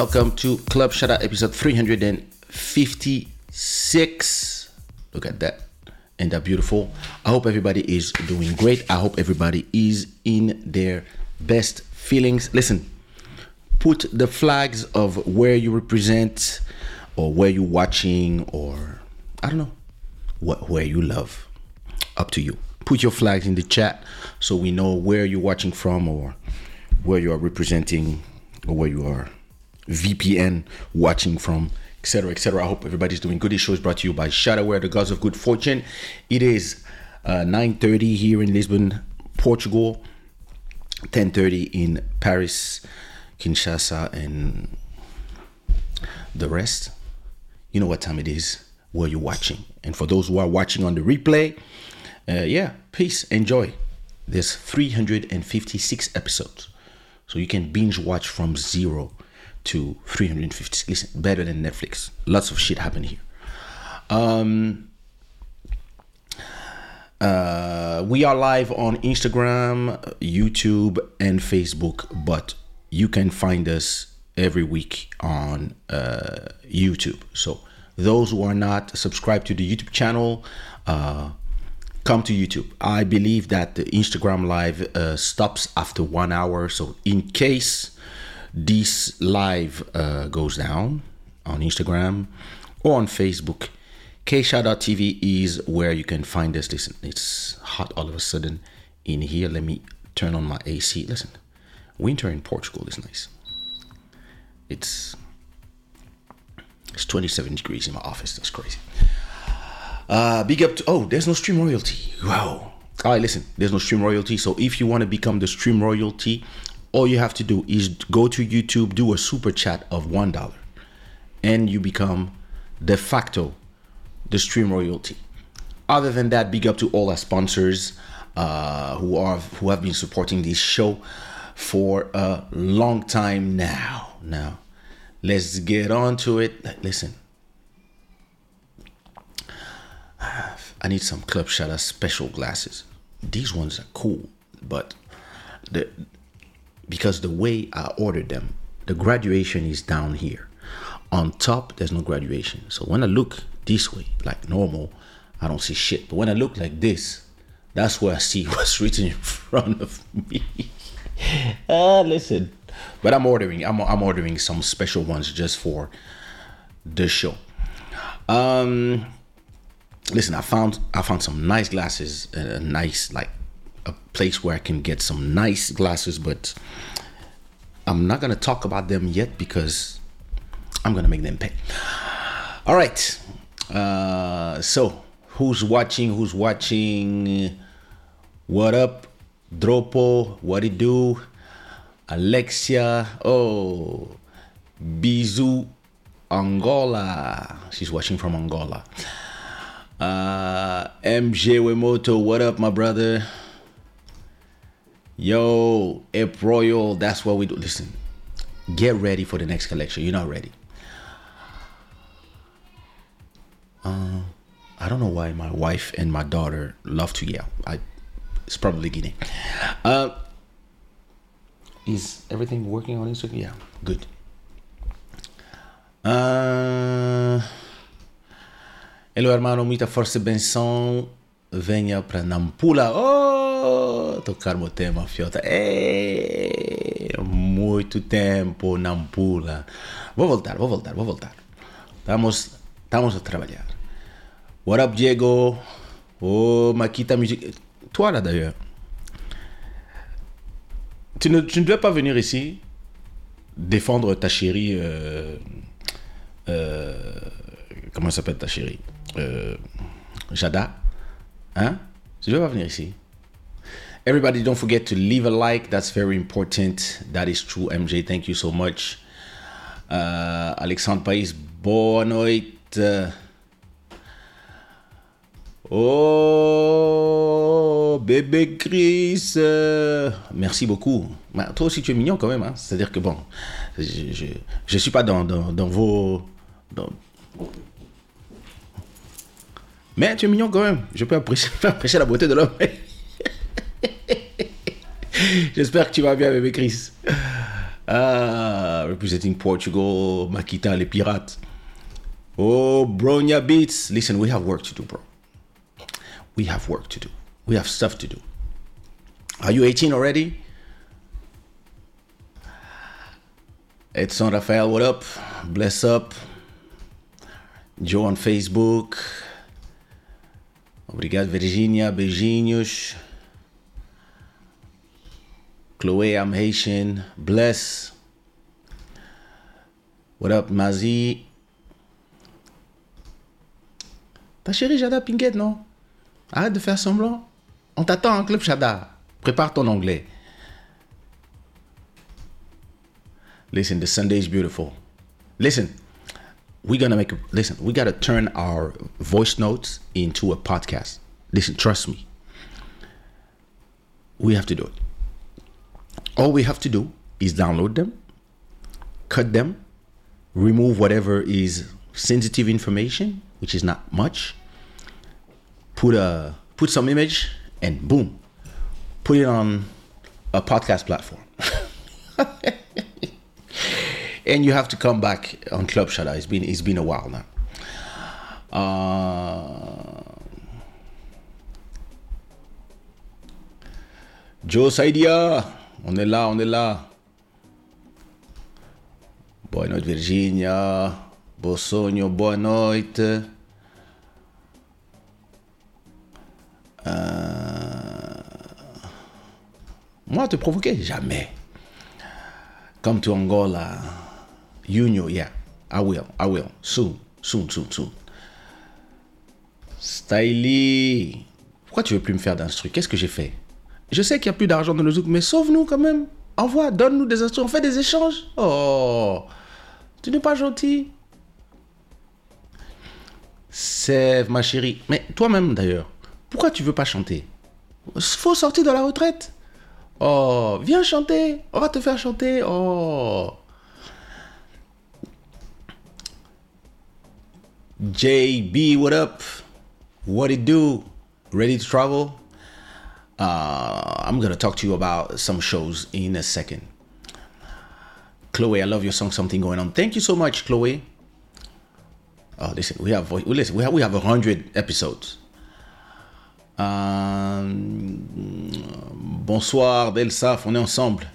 Welcome to Club Shada episode 356. Look at that. And that beautiful. I hope everybody is doing great. I hope everybody is in their best feelings. Listen, put the flags of where you represent or where you're watching or I don't know what where you love. Up to you. Put your flags in the chat so we know where you're watching from or where you are representing or where you are VPN watching from, etc., etc. I hope everybody's doing good. This show is brought to you by Shadawear, the gods of good fortune. It is uh, 9.30 here in Lisbon, Portugal, 10.30 in Paris, Kinshasa, and the rest. You know what time it is, where you're watching. And for those who are watching on the replay, uh, yeah, peace, enjoy. There's 356 episodes. So you can binge watch from zero to 350 listen better than netflix. Lots of shit happen here. Um uh we are live on instagram youtube and facebook but you can find us every week on uh youtube. So those who are not subscribed to the youtube channel uh come to youtube. I believe that the instagram live uh, stops after one hour. So in case this live uh, goes down on Instagram or on Facebook. Kaysha.tv is where you can find us. Listen, it's hot all of a sudden in here. Let me turn on my AC. Listen, winter in Portugal is nice. It's it's 27 degrees in my office. That's crazy. Uh, big up to oh, there's no stream royalty. Wow. All right, listen, there's no stream royalty. So if you want to become the stream royalty, all you have to do is go to YouTube, do a super chat of one dollar, and you become de facto the stream royalty. Other than that, big up to all our sponsors uh, who are who have been supporting this show for a long time now. Now, let's get on to it. Listen, I need some Club Shada special glasses. These ones are cool, but the because the way I ordered them, the graduation is down here. On top, there's no graduation. So when I look this way, like normal, I don't see shit. But when I look like this, that's where I see what's written in front of me. ah, listen. But I'm ordering. I'm I'm ordering some special ones just for the show. Um, listen. I found I found some nice glasses. A nice like place where I can get some nice glasses, but I'm not gonna talk about them yet because I'm gonna make them pay. All right. Uh, so who's watching? Who's watching? What up, Dropo? What it do? Alexia. Oh, Bizu, Angola. She's watching from Angola. Uh, MJ Wemoto. What up, my brother? Yo, Ep Royal, that's what we do. Listen, get ready for the next collection. You're not ready. Uh, I don't know why my wife and my daughter love to yell. I, it's probably Guinea. Uh, is everything working on Instagram? Yeah, good. Uh, hello, hermano, muita força benção. Venha para Nampula. Oh, tocar meu tema, fiota. É, muito tempo, Nampula. Vou voltar, vou voltar, vou voltar. Estamos, estamos a trabalhar. What up, Diego? Oh, Makita Music. Toi, là, d'ailleurs. Tu ne, tu ne dois pas venir ici défendre ta chérie. Euh, euh, comment s'appelle ta chérie? Euh, Jada. Hein? Tu dois pas venir ici. Everybody, don't forget to leave a like. That's very important. That is true, MJ. Thank you so much. Uh, Alexandre Pais, boa noite. Oh, bébé Chris. merci beaucoup. Toi aussi, tu es mignon quand même. Hein? C'est-à-dire que bon, je ne suis pas dans, dans, dans vos. dans- Mais tu es mignon quand même. Je peux apprécier, la beauté de l'homme. J'espère que tu vas bien, bébé Chris. Ah, representing Portugal, Makita, les pirates. Oh, Bronya Beats. Listen, we have work to do, bro. We have work to do. We have stuff to do. Are you 18 already? Edson Rafael, what up? Bless up. Joe on Facebook. Obrigado, Virginia. Beijinhos. Chloe, I'm Haitian. Bless. What up, Mazi? Ta chérie Jada Pinkett, non? Arrête de faire semblant. On t'attend en club Jada. Prépare ton anglais. Listen, the Sunday is beautiful. Listen, we're gonna make a listen, we gotta turn our voice notes into a podcast. Listen, trust me. We have to do it. All we have to do is download them, cut them, remove whatever is sensitive information, which is not much, put a put some image, and boom, put it on a podcast platform. and you have to come back on Club Shada. It's been it's been a while now. Uh, Joe Saidia, on est là, on est là. Boa noite, Virginia. Bom sonho, boa noite. Euh, Moi, te provoquer Jamais. Come to Angola. Junio, yeah. I will, I will. Soon, soon, soon, soon. Styly. Pourquoi tu veux plus me faire d'instru? Qu'est-ce que j'ai fait? Je sais qu'il n'y a plus d'argent dans le zouk, mais sauve-nous quand même. Envoie, donne-nous des instrus. On fait des échanges. Oh, tu n'es pas gentil. Sève, ma chérie. Mais toi-même d'ailleurs, pourquoi tu veux pas chanter? Faut sortir de la retraite. Oh, viens chanter. On va te faire chanter. Oh. JB, what up? What it do? Ready to travel? Uh, I'm gonna talk to you about some shows in a second. Chloe, I love your song. Something going on. Thank you so much, Chloe. Oh, listen, we have listen, we have we have a hundred episodes. Um, bonsoir, Delsaf, on est ensemble.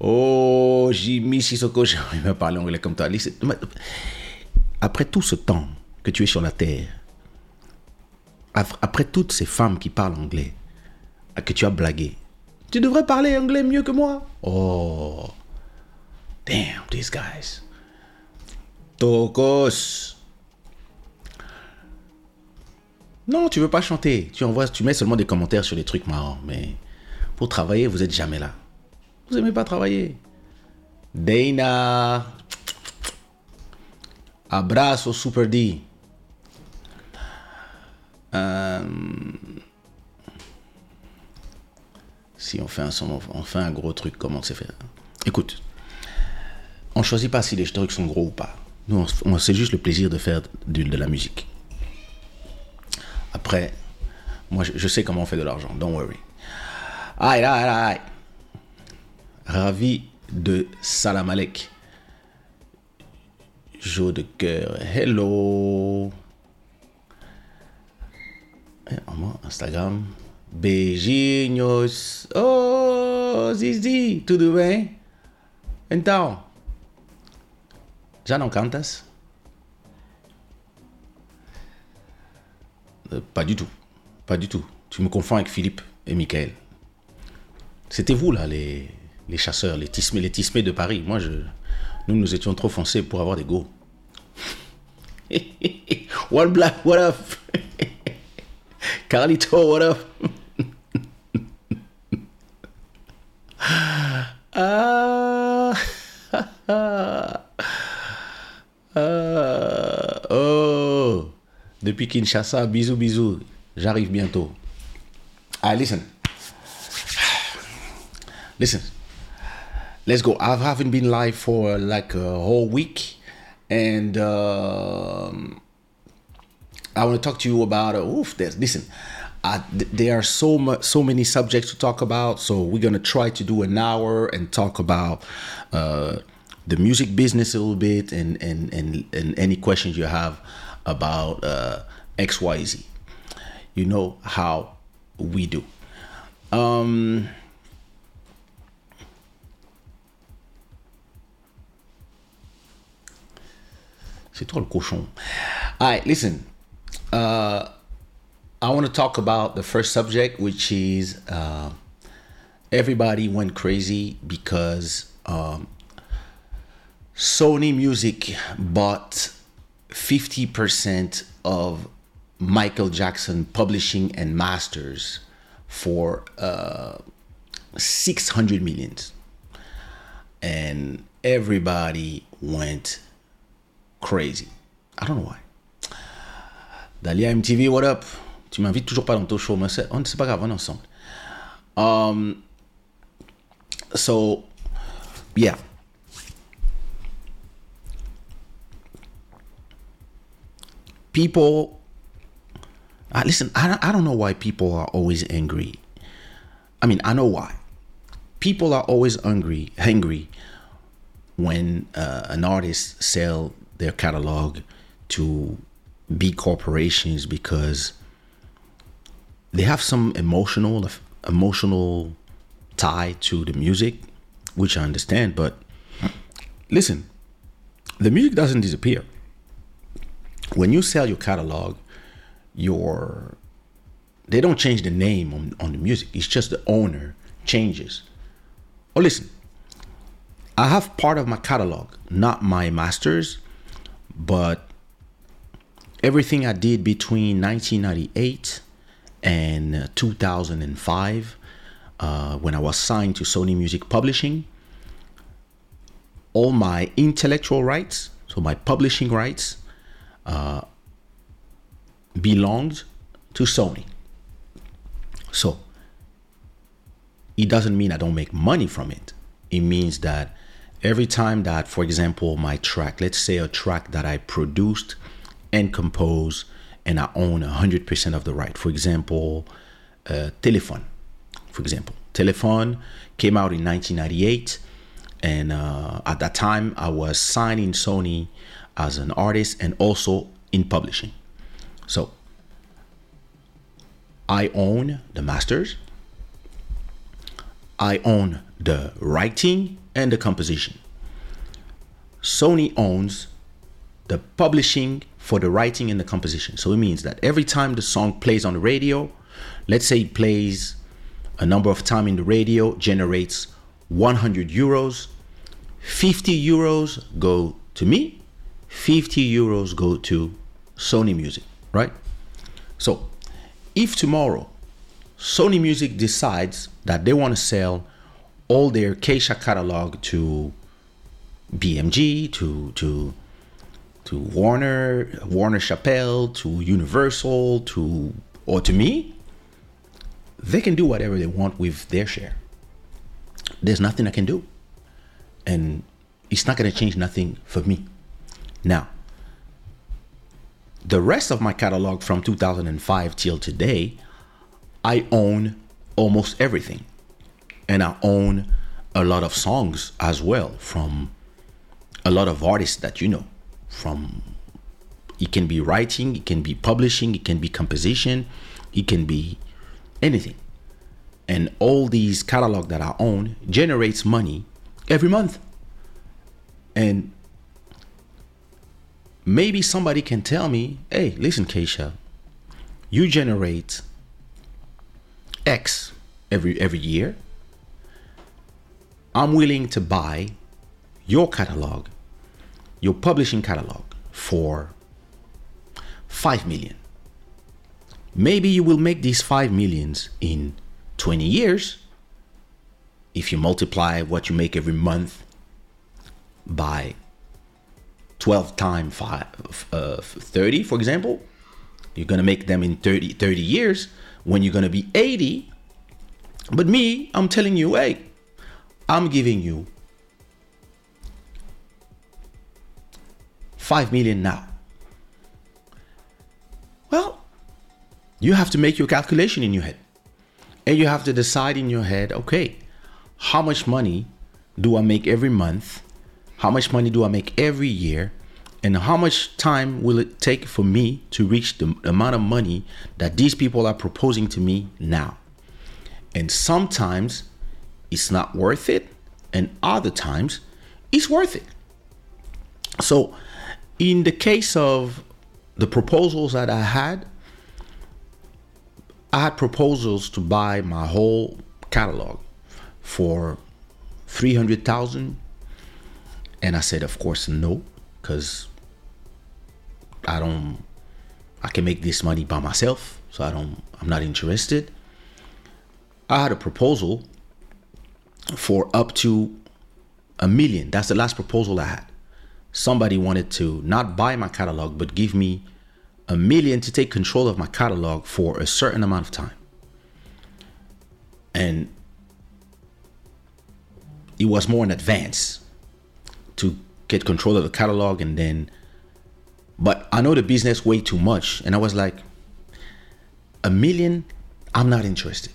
Oh, Jimmy Sissoko, j'aimerais parler anglais comme toi. Listen, après tout ce temps que tu es sur la terre, après toutes ces femmes qui parlent anglais, que tu as blagué, tu devrais parler anglais mieux que moi. Oh, damn, these guys. Tokos. Non, tu veux pas chanter. Tu envoies, tu mets seulement des commentaires sur des trucs marrants. Mais pour travailler, vous êtes jamais là. Vous aimez pas travailler. Dana. Abraço Super D. Euh, si on fait un gros truc, comment c'est fait? Écoute, on choisit pas si les trucs sont gros ou pas. Nous, on, c'est juste le plaisir de faire de, la musique. Après, moi, je, je sais comment on fait de l'argent. Don't worry. Aïe, aïe, aïe. Ravi de Salam Alek. Jo de cœur. Hello. Eh, moi, Instagram. Beijinhos. Oh, Zizi, tudo bem? Então, já não cantas? Euh, Pas du tout. Pas du tout. Tu me confonds avec Philippe et Michael. C'était vous, là, les, les chasseurs, les tismés, les tismés de Paris. Moi, je, nous, nous étions trop foncés pour avoir des go. One Black, what up? Carlito, what up? ah. Ah, oh, depuis Kinshasa, bisous, bisous. J'arrive bientôt. right, listen. Listen. Let's go. I haven't been live for like a whole week, and um, I want to talk to you about. Uh, oof, there's listen. Th- there are so much, so many subjects to talk about. So we're gonna try to do an hour and talk about uh, the music business a little bit, and and and, and any questions you have about uh, X Y Z. You know how we do. Um, C'est toi le cochon. All right, listen. Uh, I want to talk about the first subject, which is uh, everybody went crazy because um, Sony Music bought 50% of Michael Jackson Publishing and Masters for uh, 600 millions. And everybody went crazy. I don't know why. Dalia MTV, what up? Tu m'invites toujours pas dans ton show, mais c'est, on, c'est pas grave, on est ensemble. Um, so, yeah. People, uh, listen, I don't, I don't know why people are always angry. I mean, I know why. People are always angry, angry when uh, an artist sell their catalog to big corporations because they have some emotional emotional tie to the music, which I understand. But listen, the music doesn't disappear. When you sell your catalog, your they don't change the name on, on the music. It's just the owner changes. Oh, listen, I have part of my catalog, not my masters, but everything I did between 1998 and 2005, uh, when I was signed to Sony Music Publishing, all my intellectual rights, so my publishing rights, uh, belonged to Sony. So it doesn't mean I don't make money from it. It means that every time that, for example, my track, let's say a track that I produced and composed and I own 100% of the right. For example, uh, Telephone, for example. Telephone came out in 1998. And uh, at that time, I was signing Sony as an artist and also in publishing. So I own the masters, I own the writing and the composition. Sony owns the publishing for the writing and the composition. So it means that every time the song plays on the radio, let's say it plays a number of time in the radio, generates 100 euros, 50 euros go to me, 50 euros go to Sony Music, right? So if tomorrow Sony Music decides that they want to sell all their Kaysha catalog to BMG, to to to Warner, Warner Chappell, to Universal, to or to me, they can do whatever they want with their share. There's nothing I can do. And it's not going to change nothing for me. Now, the rest of my catalog from 2005 till today, I own almost everything. And I own a lot of songs as well from a lot of artists that you know from it can be writing it can be publishing it can be composition it can be anything. And all these catalog that i own generates money every month. And maybe somebody can tell me hey listen Kaysha you generate x every every year i'm willing to buy your catalog your publishing catalog for 5 million. Maybe you will make these 5 millions in 20 years if you multiply what you make every month by 12 times uh, 30 for example you're going to make them in 30 30 years when you're going to be 80 But me, I'm telling you, hey, I'm giving you 5 million now. Well, you have to make your calculation in your head. And you have to decide in your head, okay, how much money do I make every month? How much money do I make every year? And how much time will it take for me to reach the amount of money that these people are proposing to me now? And sometimes it's not worth it, and other times it's worth it. So, in the case of the proposals that I had, I had proposals to buy my whole catalog for 300,000 and I said of course no cuz I don't I can make this money by myself so I don't I'm not interested. I had a proposal for up to a million. That's the last proposal I had. Somebody wanted to not buy my catalog but give me a million to take control of my catalog for a certain amount of time. And it was more in advance to get control of the catalog and then but I know the business way too much and I was like a million I'm not interested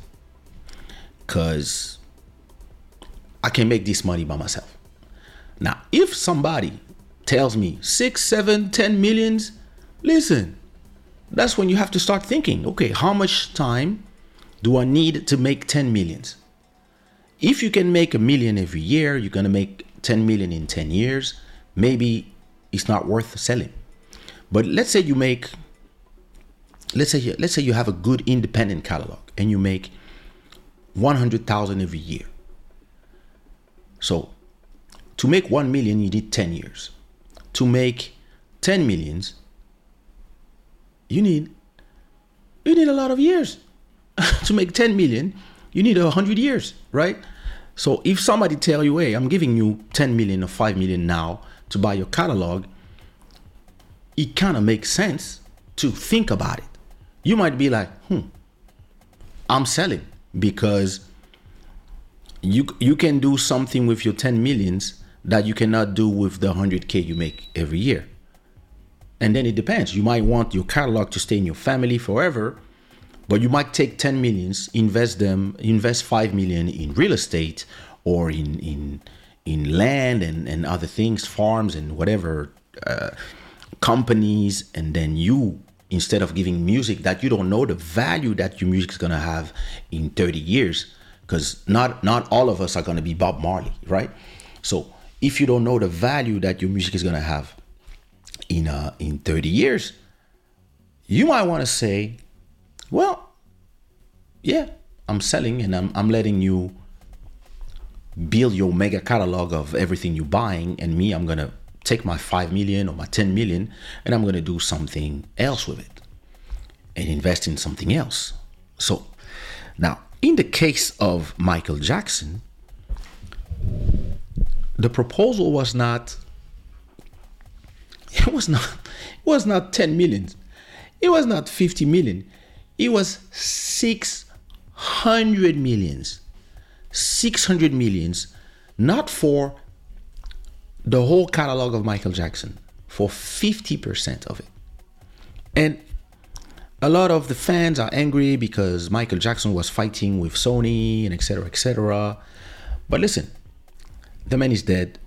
cuz I can make this money by myself. Now, if somebody tells me six, seven, ten millions, listen, that's when you have to start thinking okay, how much time do I need to make 10 millions? If you can make a million every year, you're going to make 10 million in 10 years. Maybe it's not worth selling. But let's say you make let's say you, let's say you have a good independent catalog and you make 100,000 every year. So, to make 1 million you need 10 years. To make 10 millions you need you need a lot of years. To make 10 million you need 100 years right? So if somebody tell you hey i'm giving you 10 million or 5 million now to buy your catalog it kind of makes sense to think about it. You might be like hmm i'm selling because you you can do something with your 10 millions that you cannot do with the 100k you make every year and then it depends. You might want your catalog to stay in your family forever, but you might take 10 millions, invest them, invest 5 million in real estate or in in in land and, and other things, farms and whatever uh, companies, and then you instead of giving music that you don't know the value that your music is gonna have in 30 years, because not not all of us are gonna be Bob Marley, right? So if you don't know the value that your music is gonna have in uh, in 30 years, you might want to say, well, yeah, I'm selling and I'm, I'm letting you build your mega catalog of everything you're buying, and me, I'm gonna take my 5 million or my 10 million and I'm gonna do something else with it and invest in something else. So now, in the case of Michael Jackson, the proposal was not it was not it was not 10 million. It was not 50 million. It was 600 millions 600 millions not for the whole catalog of michael jackson for 50% of it. And a lot of the fans are angry because michael jackson was fighting with sony and etc etc but listen the man is dead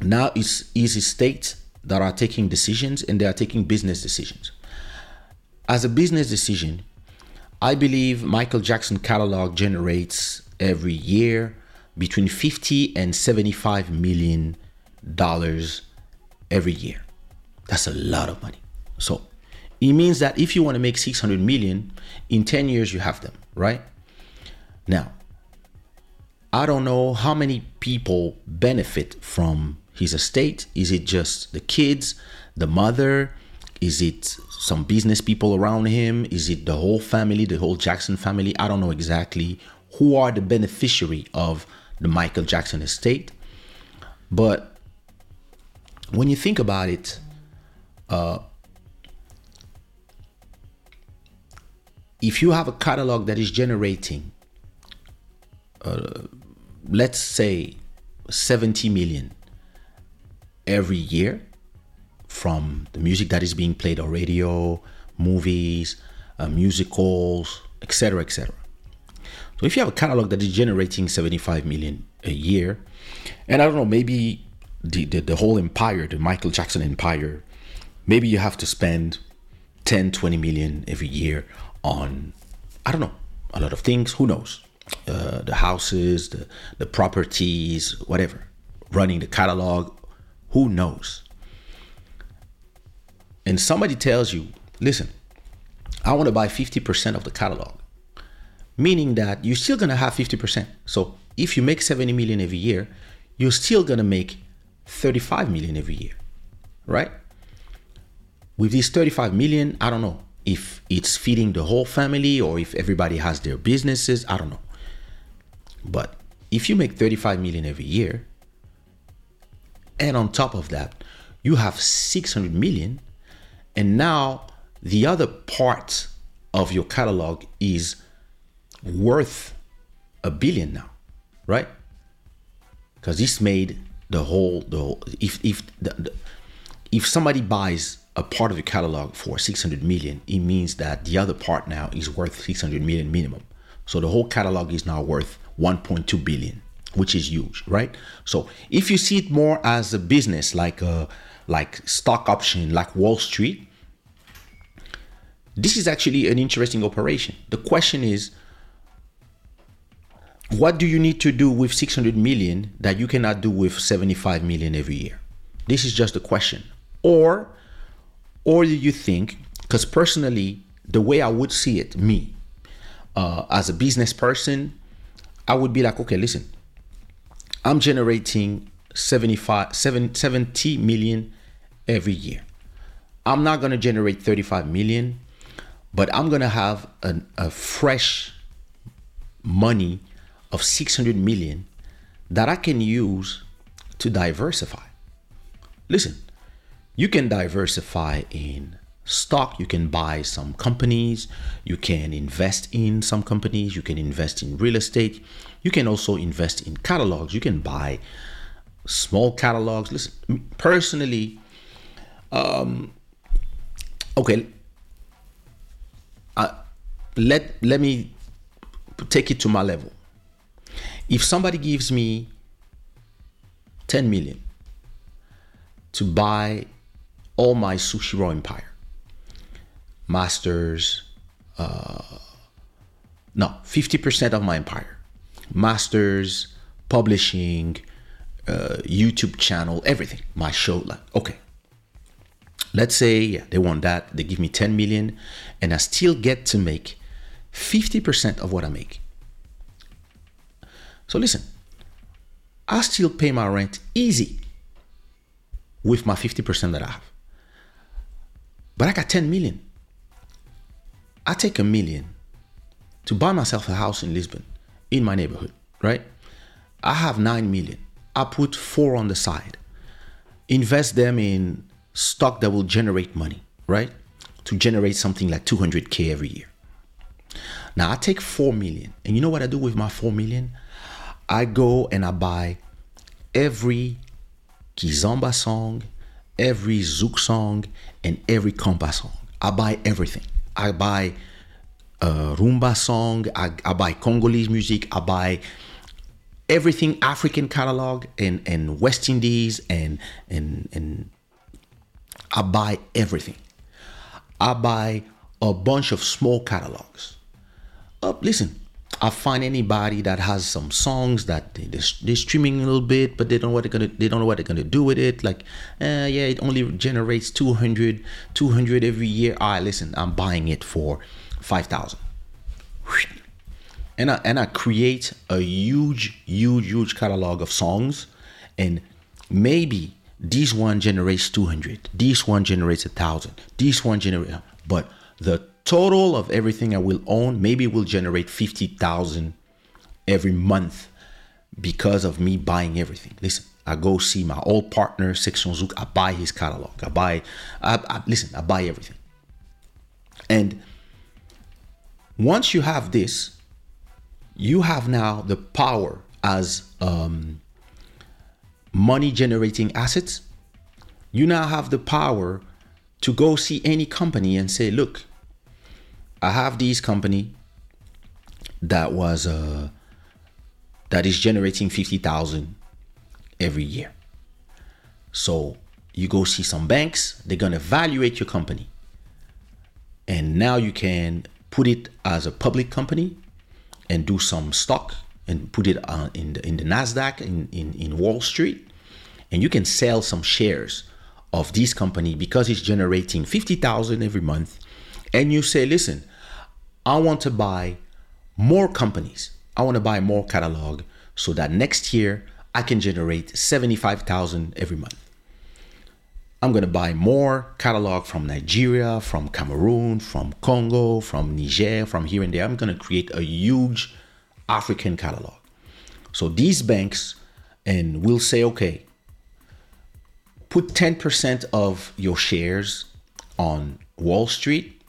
now it's his estate that are taking decisions and they are taking business decisions. As a business decision, I believe Michael Jackson catalog generates every year between 50 and 75 million dollars every year. That's a lot of money. So it means that if you want to make 600 million in 10 years, you have them, right? Now, I don't know how many people benefit from his estate? Is it just the kids, the mother? Is it some business people around him? Is it the whole family, the whole Jackson family? I don't know exactly who are the beneficiary of the Michael Jackson estate. But when you think about it, uh, if you have a catalog that is generating uh, let's say 70 million every year from the music that is being played on radio, movies, uh, musicals, etc., etc. So if you have a catalog that is generating 75 million a year, and I don't know, maybe the, the, the whole empire, the Michael Jackson empire, maybe you have to spend 10, 20 million every year on, I don't know, a lot of things. Who knows? Uh, the houses, the, the properties, whatever. Running the catalog, who knows? And somebody tells you, listen, I want to buy 50% of the catalog, meaning that you're still going to have 50%. So if you make 70 million every year, you're still going to make 35 million every year, right? With these 35 million, I don't know if it's feeding the whole family or if everybody has their businesses, I don't know. But if you make 35 million every year, and on top of that, you have 600 million, and now the other part of your catalog is worth a billion now, right? Because this made the whole the whole, if if the, the, if somebody buys a part of your catalog for 600 million, it means that the other part now is worth 600 million minimum. So the whole catalog is now worth 1.2 billion, which is huge, right? So if you see it more as a business, like a like stock option, like Wall Street, this is actually an interesting operation. The question is, what do you need to do with 600 million that you cannot do with 75 million every year? This is just a question. Or, or do you think, because personally, the way I would see it, me, uh, as a business person, I would be like, okay, listen, I'm generating 75, 70 million every year. I'm not going to generate 35 million, but I'm going to have an, a fresh money of 600 million that I can use to diversify. Listen, you can diversify in stock, you can buy some companies, you can invest in some companies, you can invest in real estate, you can also invest in catalogs, you can buy small catalogs. Listen, personally, um, okay, uh, let let me take it to my level. If somebody gives me 10 million to buy all my sushi raw empire, masters, uh, no, 50% of my empire, masters, publishing, uh, YouTube channel, everything, my show, like, okay. Let's say yeah, they want that, they give me 10 million, and I still get to make 50% of what I make. So listen, I still pay my rent easy with my 50% that I have. But I got 10 million. I take a million to buy myself a house in Lisbon, in my neighborhood, right? I have 9 million. I put 4 on the side. Invest them in stock that will generate money, right? To generate something like 200k every year. Now I take 4 million. And you know what I do with my 4 million? I go and I buy every Kizomba song, every Zouk song, and every Kompa song. I buy everything. I buy a Rumba song, I, I buy Congolese music, I buy everything African catalog and, and West Indies and, and, and I buy everything. I buy a bunch of small catalogs. Uh, listen, I find anybody that has some songs that they, they're streaming a little bit, but they don't know what they're gonna they don't know what they're gonna do with it. Like, uh, yeah, it only generates 200, 200 every year. All right, listen, I'm buying it for five thousand, and I and I create a huge, huge, huge catalog of songs, and maybe this one generates 200, this one generates a thousand, this one generates, but the total of everything I will own maybe will generate 50,000 every month because of me buying everything. Listen, I go see my old partner, Section Zouk, I buy his catalog. I buy, I, I, listen, I buy everything. And once you have this, you have now the power as um, money generating assets. You now have the power to go see any company and say, look, I have this company that was uh, that is generating 50,000 every year. So you go see some banks, they're to evaluate your company. And now you can put it as a public company and do some stock and put it uh, in the in the Nasdaq in, in in Wall Street, and you can sell some shares of this company because it's generating fifty thousand every month, and you say, listen, I want to buy more companies. I want to buy more catalog so that next year I can generate seventy five thousand every month. I'm going to buy more catalog from Nigeria, from Cameroon, from Congo, from Niger, from here and there. I'm going to create a huge African catalog. So these banks and we'll say, okay, put 10% of your shares on Wall Street.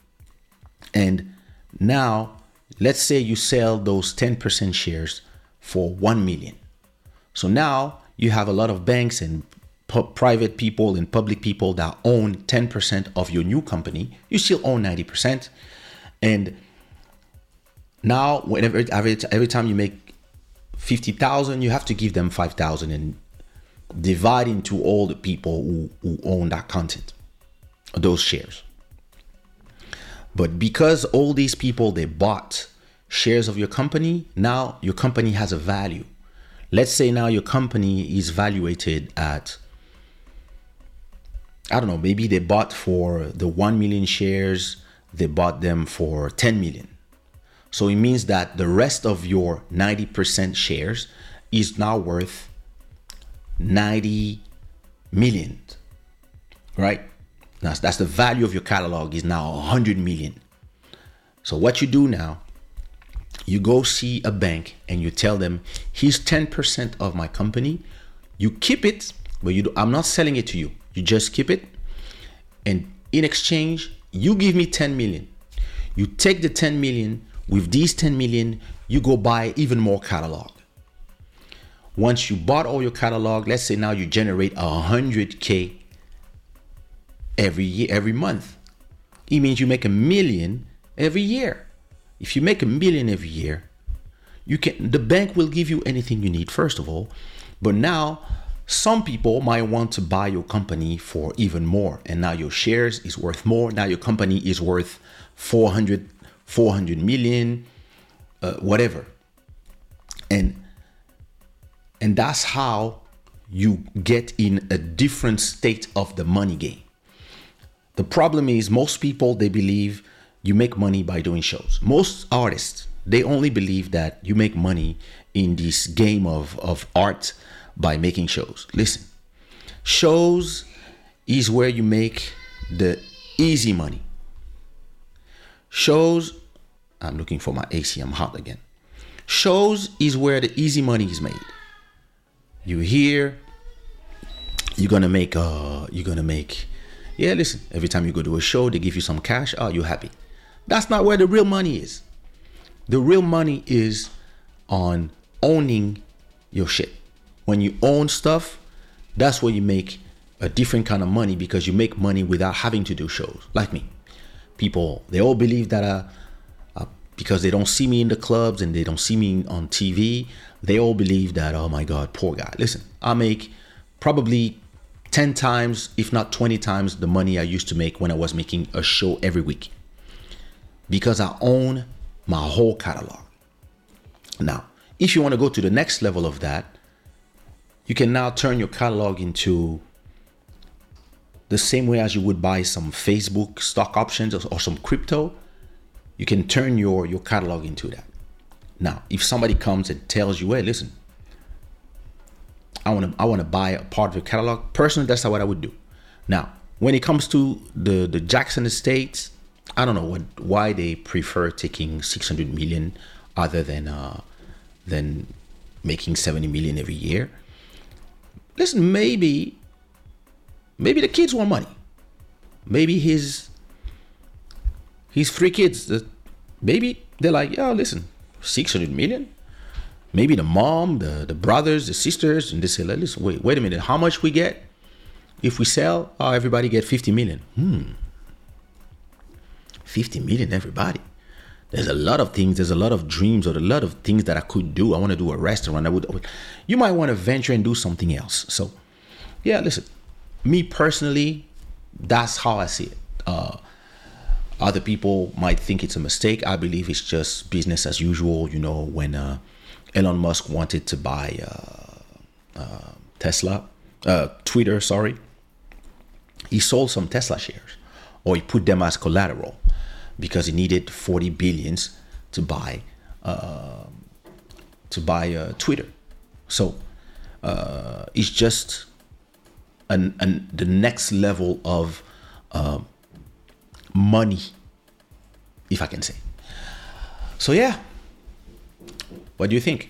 And now let's say you sell those 10% shares for 1 million. So now you have a lot of banks and private people and public people that own 10% of your new company, you still own 90%. And now, whenever every, every time you make 50,000, you have to give them 5,000 and divide into all the people who, who own that content, those shares. But because all these people they bought shares of your company, now your company has a value. Let's say now your company is valuated at I don't know, maybe they bought for the 1 million shares, they bought them for 10 million. So it means that the rest of your 90% shares is now worth 90 million. Right? That's, that's the value of your catalog is now 100 million. So what you do now, you go see a bank and you tell them, here's 10% of my company. You keep it, but you do, I'm not selling it to you. You just keep it. And in exchange, you give me 10 million. You take the 10 million. With these 10 million, you go buy even more catalog. Once you bought all your catalog, let's say now you generate 100K every year, every month. It means you make a million every year. If you make a million every year, you can the bank will give you anything you need first of all, but now some people might want to buy your company for even more. And now your shares is worth more. Now your company is worth 400 400 million uh, whatever. And and that's how you get in a different state of the money game the problem is most people they believe you make money by doing shows most artists they only believe that you make money in this game of, of art by making shows. Listen, shows is where you make the easy money. Shows, I'm looking for my AC, I'm hot again. Shows is where the easy money is made. You hear, you're gonna make, uh, you're gonna make, yeah, listen, every time you go to a show, they give you some cash, oh, you're happy. That's not where the real money is. The real money is on owning your shit when you own stuff, that's where you make a different kind of money because you make money without having to do shows. Like me, people they all believe that uh, uh, because they don't see me in the clubs and they don't see me on TV, they all believe that oh my god, poor guy. Listen, I make probably 10 times, if not 20 times, the money I used to make when I was making a show every week because I own my whole catalog. Now, if you want to go to the next level of that, you can now turn your catalog into the same way as you would buy some Facebook stock options or, or some crypto. You can turn your, your catalog into that. Now, if somebody comes and tells you, hey, listen, I want to I want to buy a part of your catalog. Personally, that's not what I would do. Now, when it comes to the the Jackson Estates, I don't know what why they prefer taking 600 million other than uh, than making 70 million every year listen, maybe, maybe the kids want money. Maybe his his three kids, maybe they're like, yeah, listen, 600 million? Maybe the mom, the, the brothers, the sisters, and they say, listen, wait, wait a minute, how much we get if we sell? Oh, everybody get 50 million. Hmm. 50 million, everybody. There's a lot of things, there's a lot of dreams or a lot of things that I could do. I want to do a restaurant. I would, would you might want to venture and do something else. So yeah, listen, me personally, that's how I see it. Uh, other people might think it's a mistake. I believe it's just business as usual. You know, when uh, Elon Musk wanted to buy uh, uh, Tesla, uh, Twitter, sorry, he sold some Tesla shares or he put them as collateral because he needed 40 billions to buy uh, to buy uh, Twitter. So it's just an, an, the next level of money, if I can say. So yeah, what do you think?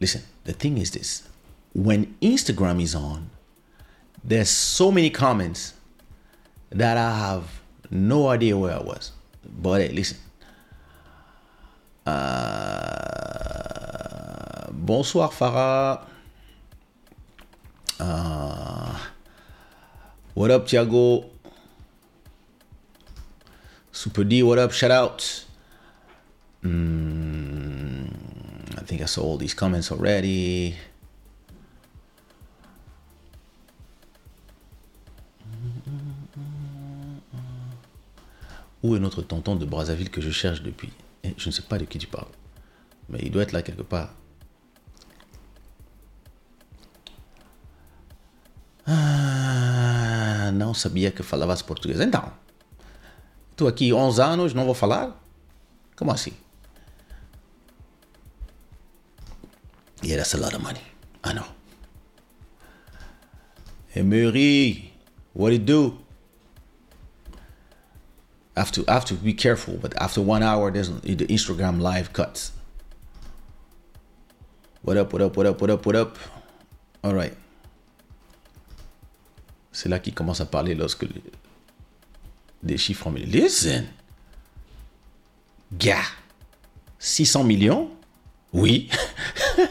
Listen, the thing is this when Instagram is on, there's so many comments that I have no idea where I was. But hey, listen. Uh, bonsoir Farah. Uh, what up, Thiago? Super D, what up? Shout out. Mm, think I saw all these comments already. Où est notre tonton de Brazzaville que je cherche depuis Et Je ne sais pas de qui tu parles. Mais il doit être là quelque part. Ah, não sabia que falavas português. Então, estou aqui 11 anos, não vou falar? Como assim? Yeah, that's a lot of money. I know. Hey, Marie, what it do? I have to I have to be careful, but after one hour, there's the Instagram live cuts. What up? What up? What up? What up? What up? All right. C'est là qu'il commence à parler lorsque des chiffres en millions. Listen, gars, 600 millions? Oui.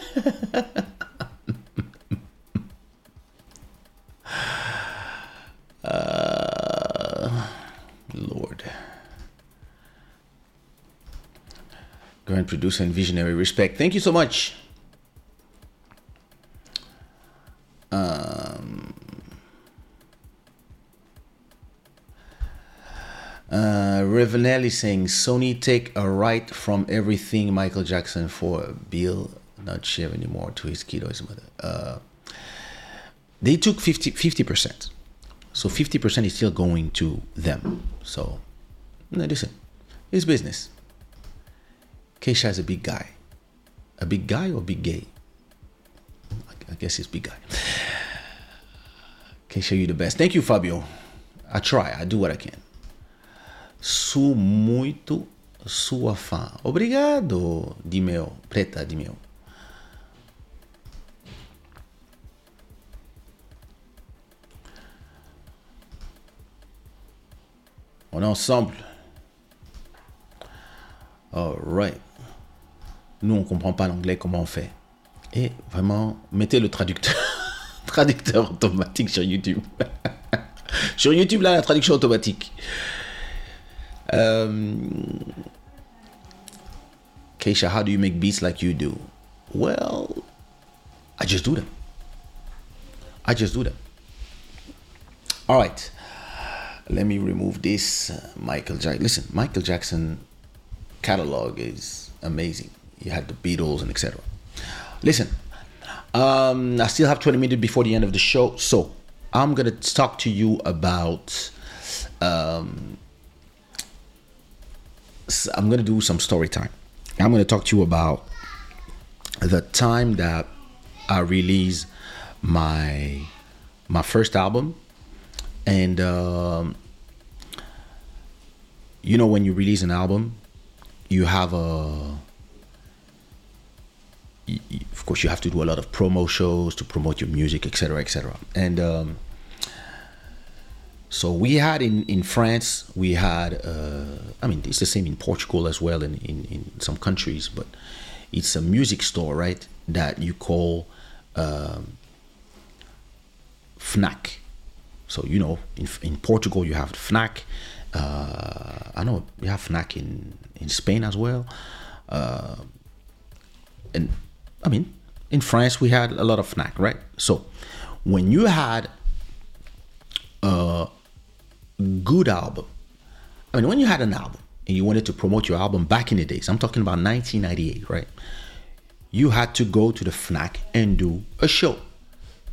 uh, Lord. Grand producer and visionary respect. Thank you so much. Uh, saying Sony take a right from everything Michael Jackson for Bill not share anymore to his kid or his mother. Uh, they took 50 percent, so fifty percent is still going to them. So, no, listen, it's business. Kaysha is a big guy, a big guy or big gay. I guess he's big guy. Kaysha, you the best. Thank you, Fabio. I try. I do what I can. Sou muito sua fã. Obrigado, Dimeo. Preta Dimeo. On est ensemble. Alright. Nous, on comprend pas l'anglais, comment on fait Et vraiment, mettez le traducteur, traducteur automatique sur YouTube. sur YouTube, là, la traduction automatique. Um, Kaysha, how do you make beats like you do? Well, I just do them. I just do them. All right. Let me remove this. Uh, Michael Jackson. Listen, Michael Jackson catalog is amazing. You had the Beatles and etc. Listen, um, I still have 20 minutes before the end of the show, so I'm gonna talk to you about. Um, I'm gonna do some story time. I'm gonna talk to you about the time that I released my my first album, and um, you know when you release an album, you have a of course you have to do a lot of promo shows to promote your music etc etc and um, so we had in, in france we had uh, i mean it's the same in portugal as well in, in, in some countries but it's a music store, right? That you call um, Fnac. So you know, in, in Portugal you have Fnac. Uh, I know you have Fnac in in Spain as well. Uh, and I mean, in France we had a lot of Fnac, right? So when you had a good album, I mean, when you had an album and you wanted to promote your album back in the days, I'm talking about 1998, right? You had to go to the Fnac and do a show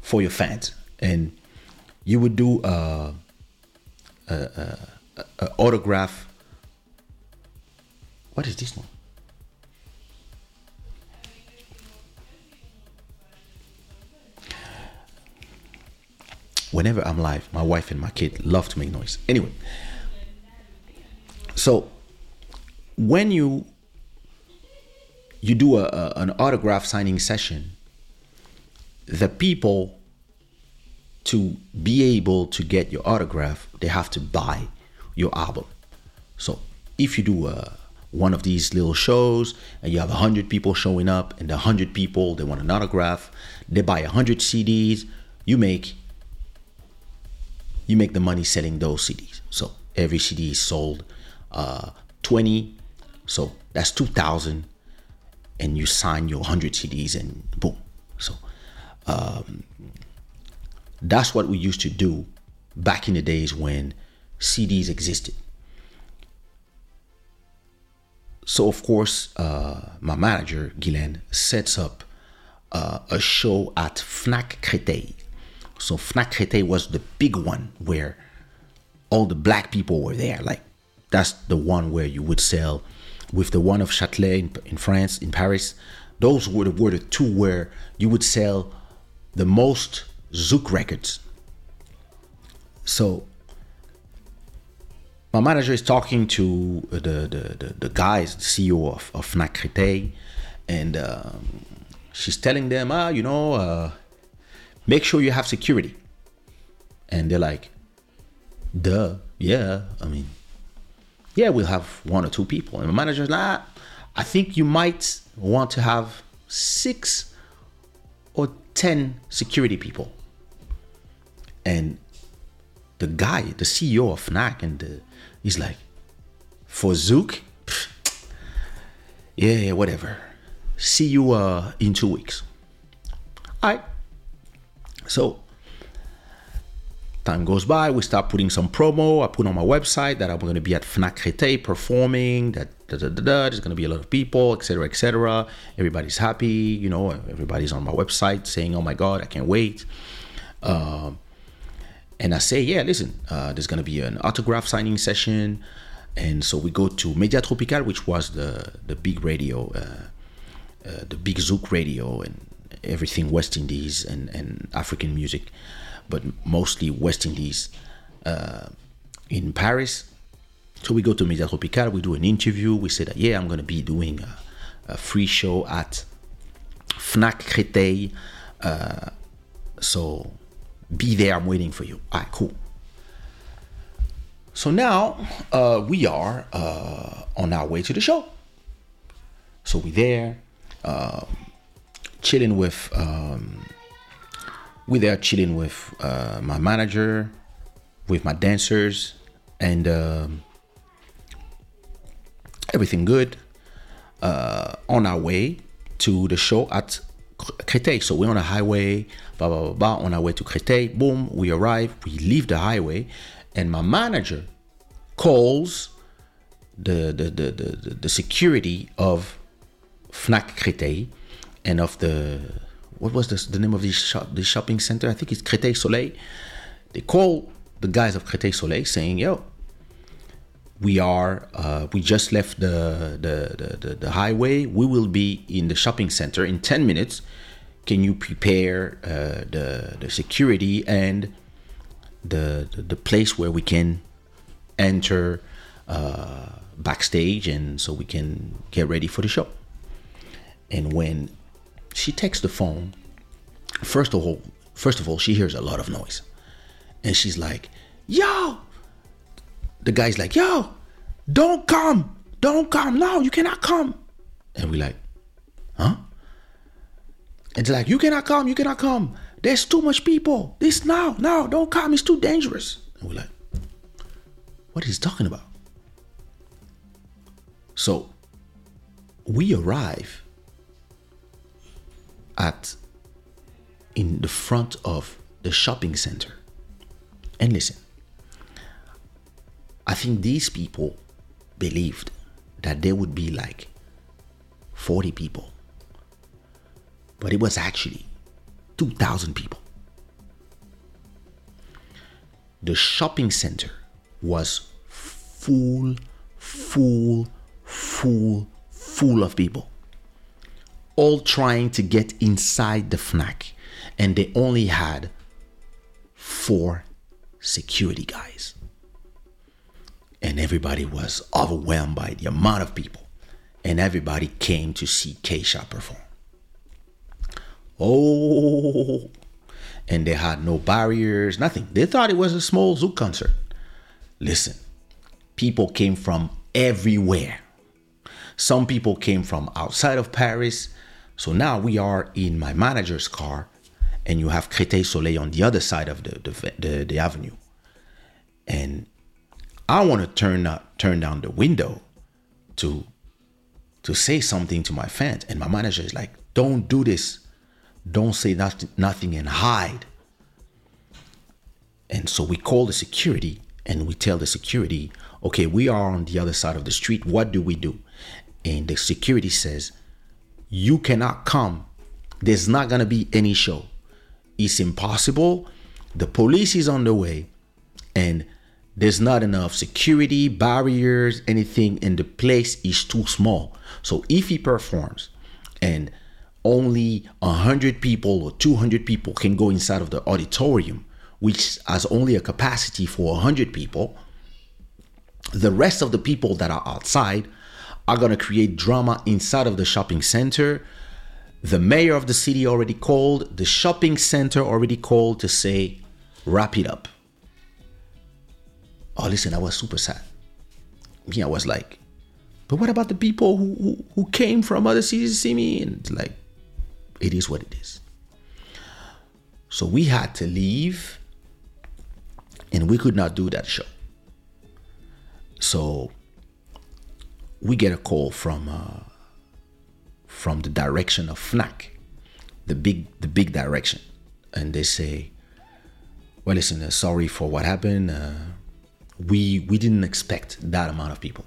for your fans, and you would do a, a, a, a autograph. What is this one? Whenever I'm live, my wife and my kid love to make noise. Anyway, so when you you do a, a, an autograph signing session, the people to be able to get your autograph, they have to buy your album. So if you do a, one of these little shows and you have 100 people showing up and the 100 people, they want an autograph, they buy 100 CDs, you make you make the money selling those CDs. So every CD is sold uh, 20, so that's 2,000 and you sign your 100 CDs and boom. So um, that's what we used to do back in the days when CDs existed. So of course, uh, my manager Guylaine sets up uh, a show at Fnac Créteil. So Fnac Créteil was the big one where all the black people were there. Like that's the one where you would sell with the one of Châtelet in, in France, in Paris, those were the, were the two where you would sell the most Zouk records. So my manager is talking to the the, the, the guys, the CEO of, of Fnac Créteil, and um, she's telling them, ah, you know, uh, make sure you have security. And they're like, duh, yeah, I mean, yeah, we'll have one or two people. And the manager's like, ah, I think you might want to have six or 10 security people. And the guy, the CEO of Fnac, and the, he's like, for Zouk, yeah, yeah, whatever. See you uh, in two weeks. All right. So time goes by, we start putting some promo. I put on my website that I'm going to be at Fnac Créteil performing. That da, da, da, da, there's going to be a lot of people, etc., etc. Everybody's happy, you know. Everybody's on my website saying, "Oh my God, I can't wait." Um, and I say, "Yeah, listen, uh, there's going to be an autograph signing session." And so we go to Media Tropical, which was the the big radio, uh, uh, the big Zouk radio, and everything West Indies and and African music but mostly West Indies uh, in Paris. So we go to Media Tropical, we do an interview. We say that, yeah, I'm going to be doing a, a, free show at Fnac Créteil. Uh, so be there, I'm waiting for you. All right, cool. So now uh, we are uh, on our way to the show. So we're there, um, chilling with um, we there chilling with uh, my manager, with my dancers, and um, everything good. Uh, on our way to the show at Créteil. So we're on a highway, blah, blah, blah, blah, on our way to Créteil. Boom, we arrive, we leave the highway, and my manager calls the, the, the, the, the security of Fnac Créteil and of the what was this, the name of this shop, this shopping center? I think it's Créteil Soleil. They call the guys of Créteil Soleil saying, "Yo, we are uh, we just left the, the the, the highway. We will be in the shopping center in ten minutes. Can you prepare uh, the the security and the, the, the place where we can enter uh, backstage and so we can get ready for the show?" And when she takes the phone. First of all, first of all, she hears a lot of noise. And she's like, yo. The guy's like, yo, don't come. Don't come. No, you cannot come. And we like, Huh? It's like, you cannot come, you cannot come. There's too much people. This now, now, don't come, it's too dangerous. And we're like, what is he talking about? So we arrive at in the front of the shopping center. And listen, I think these people believed that there would be like 40 people. But it was actually 2,000 people. The shopping center was full, full, full, full of people. All trying to get inside the FNAC. And they only had four security guys. And everybody was overwhelmed by the amount of people. And everybody came to see Kaysha perform. Oh, and they had no barriers, nothing. They thought it was a small Zouk concert. Listen, people came from everywhere. Some people came from outside of Paris. So now we are in my manager's car, and you have Créteil Soleil on the other side of the, the, the, the avenue. And I want to turn up, turn down the window to to say something to my fans, and my manager is like, "Don't do this. Don't say nothing, nothing, and hide." And so we call the security, and we tell the security, "Okay, we are on the other side of the street. What do we do?" And the security says, "You cannot come. There's not gonna be any show. It's impossible. The police is on the way, and." there's not enough security barriers anything and the place is too small so if he performs and only 100 people or 200 people can go inside of the auditorium which has only a capacity for 100 people the rest of the people that are outside are going to create drama inside of the shopping center. The mayor of the city already called the shopping center already called to say wrap it up. Oh listen i was super sad. Me i was like but what about the people who, who, who came from other cities to see me? And like it is what it is. So we had to leave and we could not do that show. So we get a call from uh, from the direction of fnac the big the big direction and they say well listen uh, sorry for what happened uh, we we didn't expect that amount of people.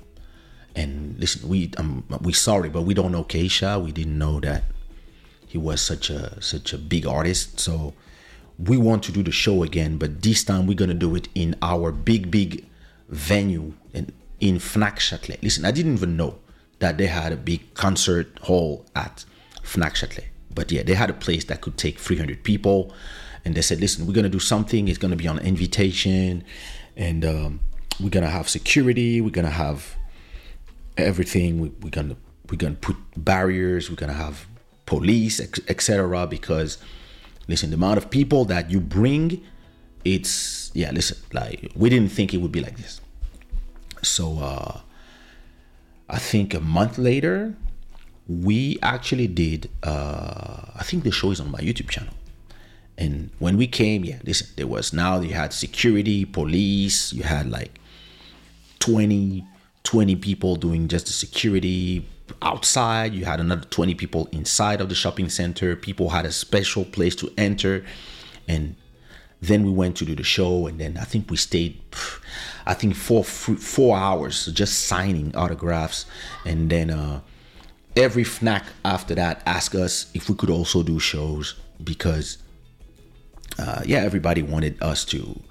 And listen, we um, we sorry, but we don't know Kaysha. We didn't know that he was such a such a big artist. So we want to do the show again, but this time we're gonna do it in our big big venue in in Fnac Châtelet. Listen, I didn't even know that they had a big concert hall at Fnac Châtelet. But yeah, they had a place that could take 300 people. And they said, listen, we're going to do something. It's going to be on invitation and um, we're gonna have security we're gonna have everything we, we're gonna we're gonna put barriers we're gonna have police etc because listen the amount of people that you bring it's yeah listen like we didn't think it would be like this so uh i think a month later we actually did uh i think the show is on my youtube channel and when we came, yeah, listen, there was now you had security, police, you had like 20, 20 people doing just the security outside, you had another 20 people inside of the shopping center. People had a special place to enter. And then we went to do the show, and then I think we stayed, I think four four hours just signing autographs, and then uh, every FNAC after that asked us if we could also do shows because uh, yeah, everybody wanted us to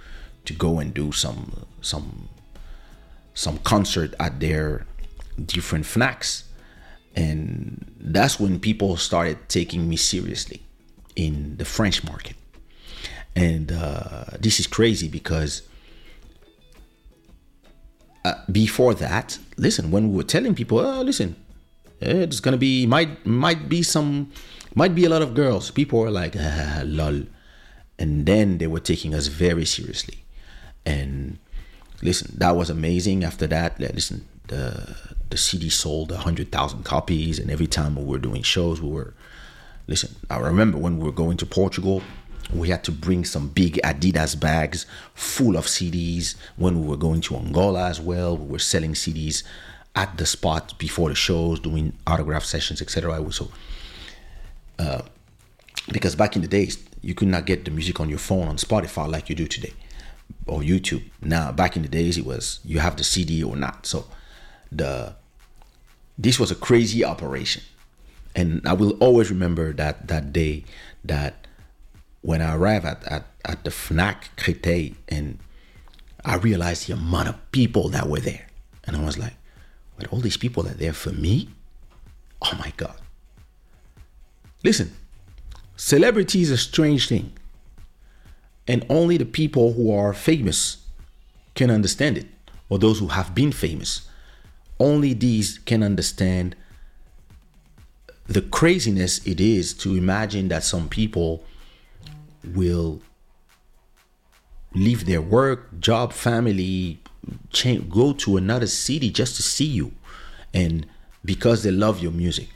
to go and do some some some concert at their different FNACs. And that's when people started taking me seriously in the French market. And uh, this is crazy because uh, before that, listen, when we were telling people, oh, listen, it's gonna be might might be some might be a lot of girls. People were like, ah, lol and then they were taking us very seriously and listen that was amazing after that listen the the CD sold hundred thousand copies, and every time we were doing shows, we were listen. I remember when we were going to Portugal, we had to bring some big Adidas bags full of CDs. When we were going to Angola as well, we were selling CDs at the spot before the shows, doing autograph sessions, etc. So, uh, because back in the days, you could not get the music on your phone on Spotify like you do today or YouTube. Now, back in the days, it was you have the CD or not. So, the this was a crazy operation, and I will always remember that that day that when I arrived at at, at the Fnac Créteil and I realized the amount of people that were there, and I was like but all these people are there for me? Oh my God. Listen, celebrity is a strange thing. And only the people who are famous can understand it, or those who have been famous. Only these can understand the craziness it is to imagine that some people will leave their work, job, family, change, go to another city just to see you, and because they love your music.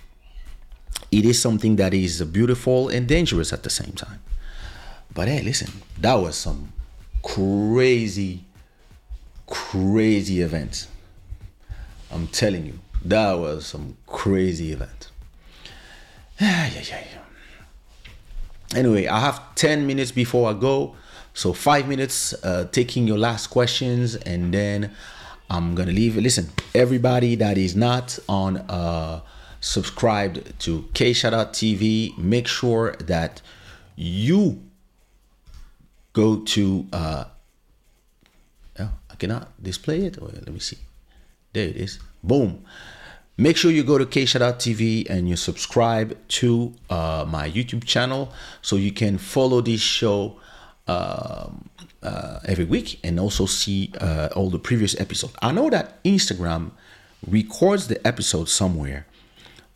It is something that is beautiful and dangerous at the same time. But hey, listen, that was some crazy, crazy event. I'm telling you, that was some crazy event. yeah, yeah, yeah. Anyway, I have 10 minutes before I go. So five minutes, uh, taking your last questions, and then I'm gonna leave. Listen, everybody that is not on uh, subscribed to Kaysha.tv, make sure that you go to. Uh, oh, I cannot display it. Wait, let me see. There it is. Boom. Make sure you go to Kaysha.tv and you subscribe to uh, my YouTube channel so you can follow this show um, uh, every week and also see uh, all the previous episodes. I know that Instagram records the episodes somewhere,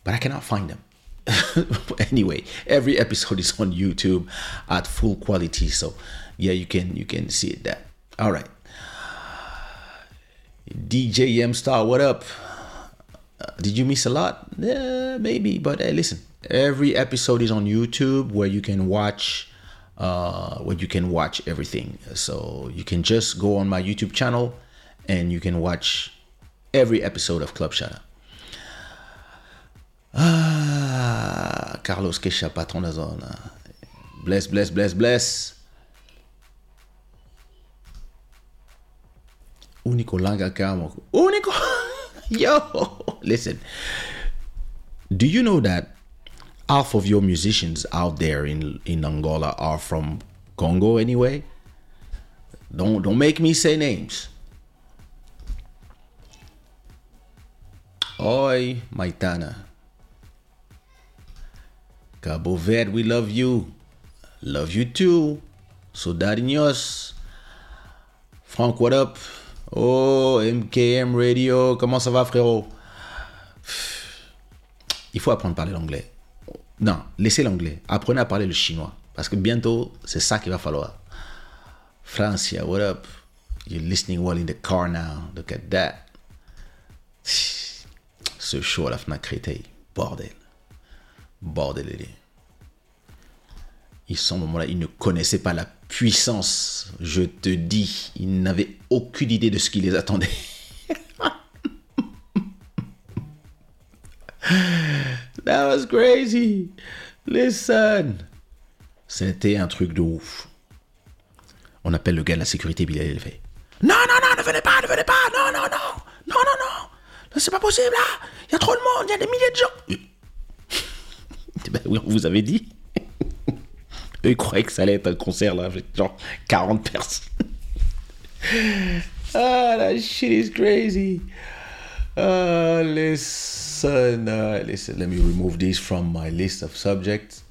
but I cannot find them. anyway, every episode is on YouTube at full quality, so yeah, you can you can see it there. All right, DJ M Star, what up? Uh, did you miss a lot? Yeah, maybe, but hey, listen, every episode is on YouTube where you can watch uh, where you can watch everything. So you can just go on my YouTube channel and you can watch every episode of Club Shada. Ah, Carlos Queixa, patron da zona. Bless, bless, bless, bless. Único langa camo. Único. Yo, listen. Do you know that half of your musicians out there in in Angola are from Congo anyway. Don't don't make me say names. Oi, Maitana. Cabo Verde, we love you. Love you too. Soldadinhos. Frank, what up? Oh, MKM Radio, comment ça va frérot? Il faut apprendre à parler l'anglais. Non, laissez l'anglais. Apprenez à parler le chinois. Parce que bientôt, c'est ça qu'il va falloir. Francia, what up? You're listening well in the car now. Look at that. Ce show à la FNAC Créteil. Bordel. Bordel. Ils sont au moment-là, ils ne connaissaient pas la puissance. Je te dis, ils n'avaient aucune idée de ce qui les attendait. That was crazy. Listen. C'était un truc de ouf. On appelle le gars de la sécurité, puis il fait Non, non, non, ne venez pas, ne venez pas, non, non, non, non, non, non, c'est pas possible là, il y a trop de monde, il y a des milliers de gens. ben oui, on vous avait dit. Ils croyaient que ça allait être un concert là, avec genre 40 personnes. ah, that shit is crazy. Uh, listen, uh, listen. Let me remove this from my list of subjects.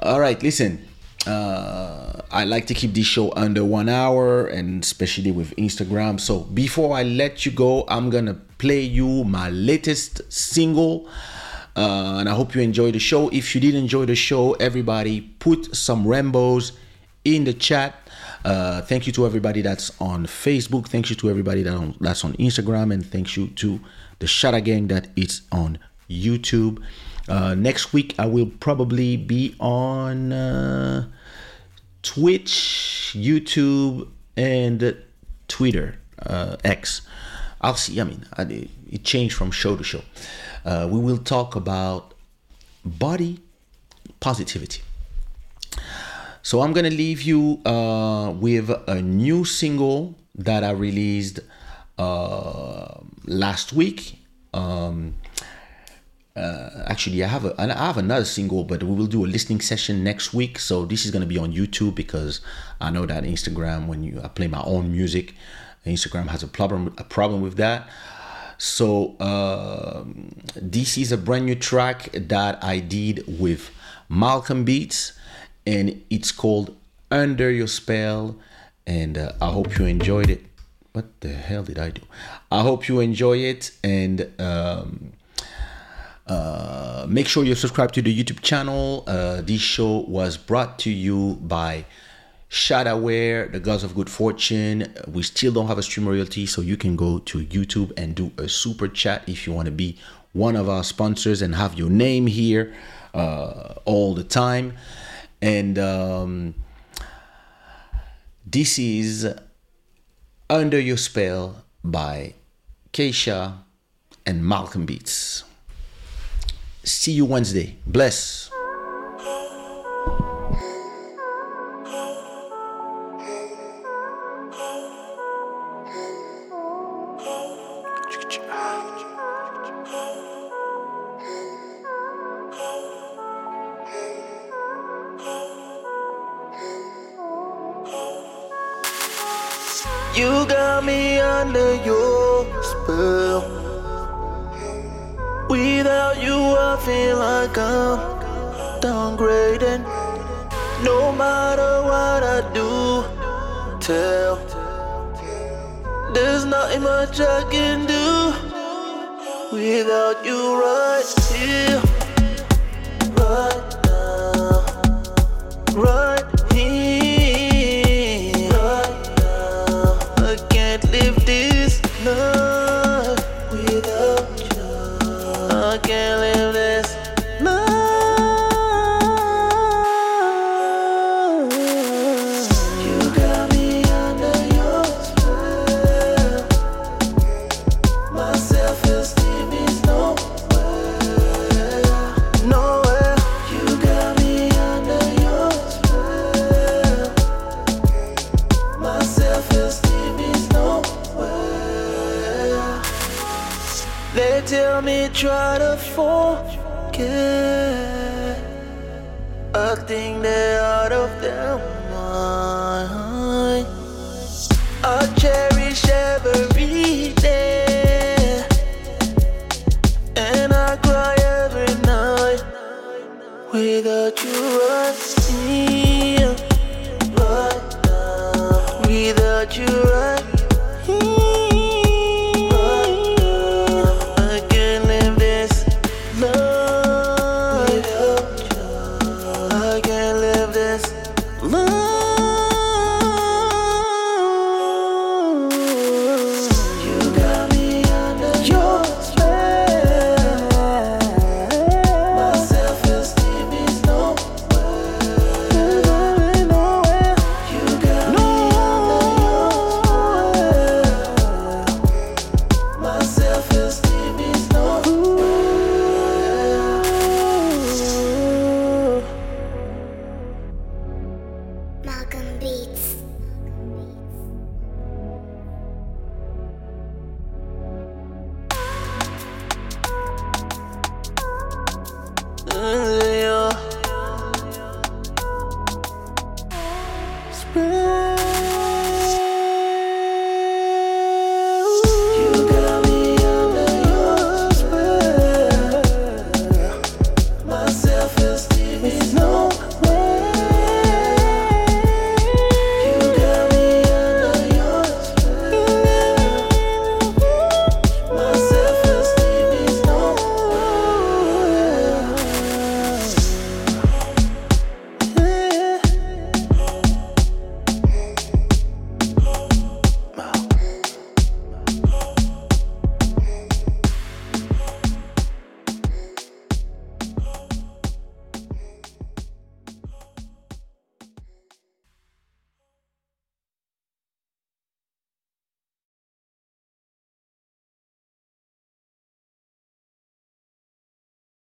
All right, listen. Uh, I like to keep this show under one hour, and especially with Instagram. So before I let you go, I'm gonna play you my latest single. Uh, and I hope you enjoy the show. If you did enjoy the show, everybody put some Rambos in the chat Uh, thank you to everybody that's on Facebook. Thank you to everybody that on, that's on Instagram, and thank you to the Shada Gang that is on YouTube. Uh, next week, I will probably be on uh, Twitch, YouTube, and Twitter, uh, X. I'll see. I mean, I, it changed from show to show. Uh, we will talk about body positivity. So I'm gonna leave you uh, with a new single that I released uh, last week. Um, uh, actually, I have a I have another single, but we will do a listening session next week. So this is gonna be on YouTube because I know that Instagram, when you I play my own music, Instagram has a problem a problem with that. So uh, this is a brand new track that I did with Malcolm Beats, and it's called Under Your Spell. And uh, I hope you enjoyed it. What the hell did I do? I hope you enjoy it and. Um, uh, make sure you subscribe to the YouTube channel. Uh, this show was brought to you by Shadawear, the Gods of Good Fortune. We still don't have a stream royalty, so you can go to YouTube and do a super chat if you want to be one of our sponsors and have your name here uh, all the time. And um, this is Under Your Spell by Kaysha and Malcolm Beats. See you Wednesday. Bless. I'm downgrading. No matter what I do, tell. There's nothing much I can do without you right here,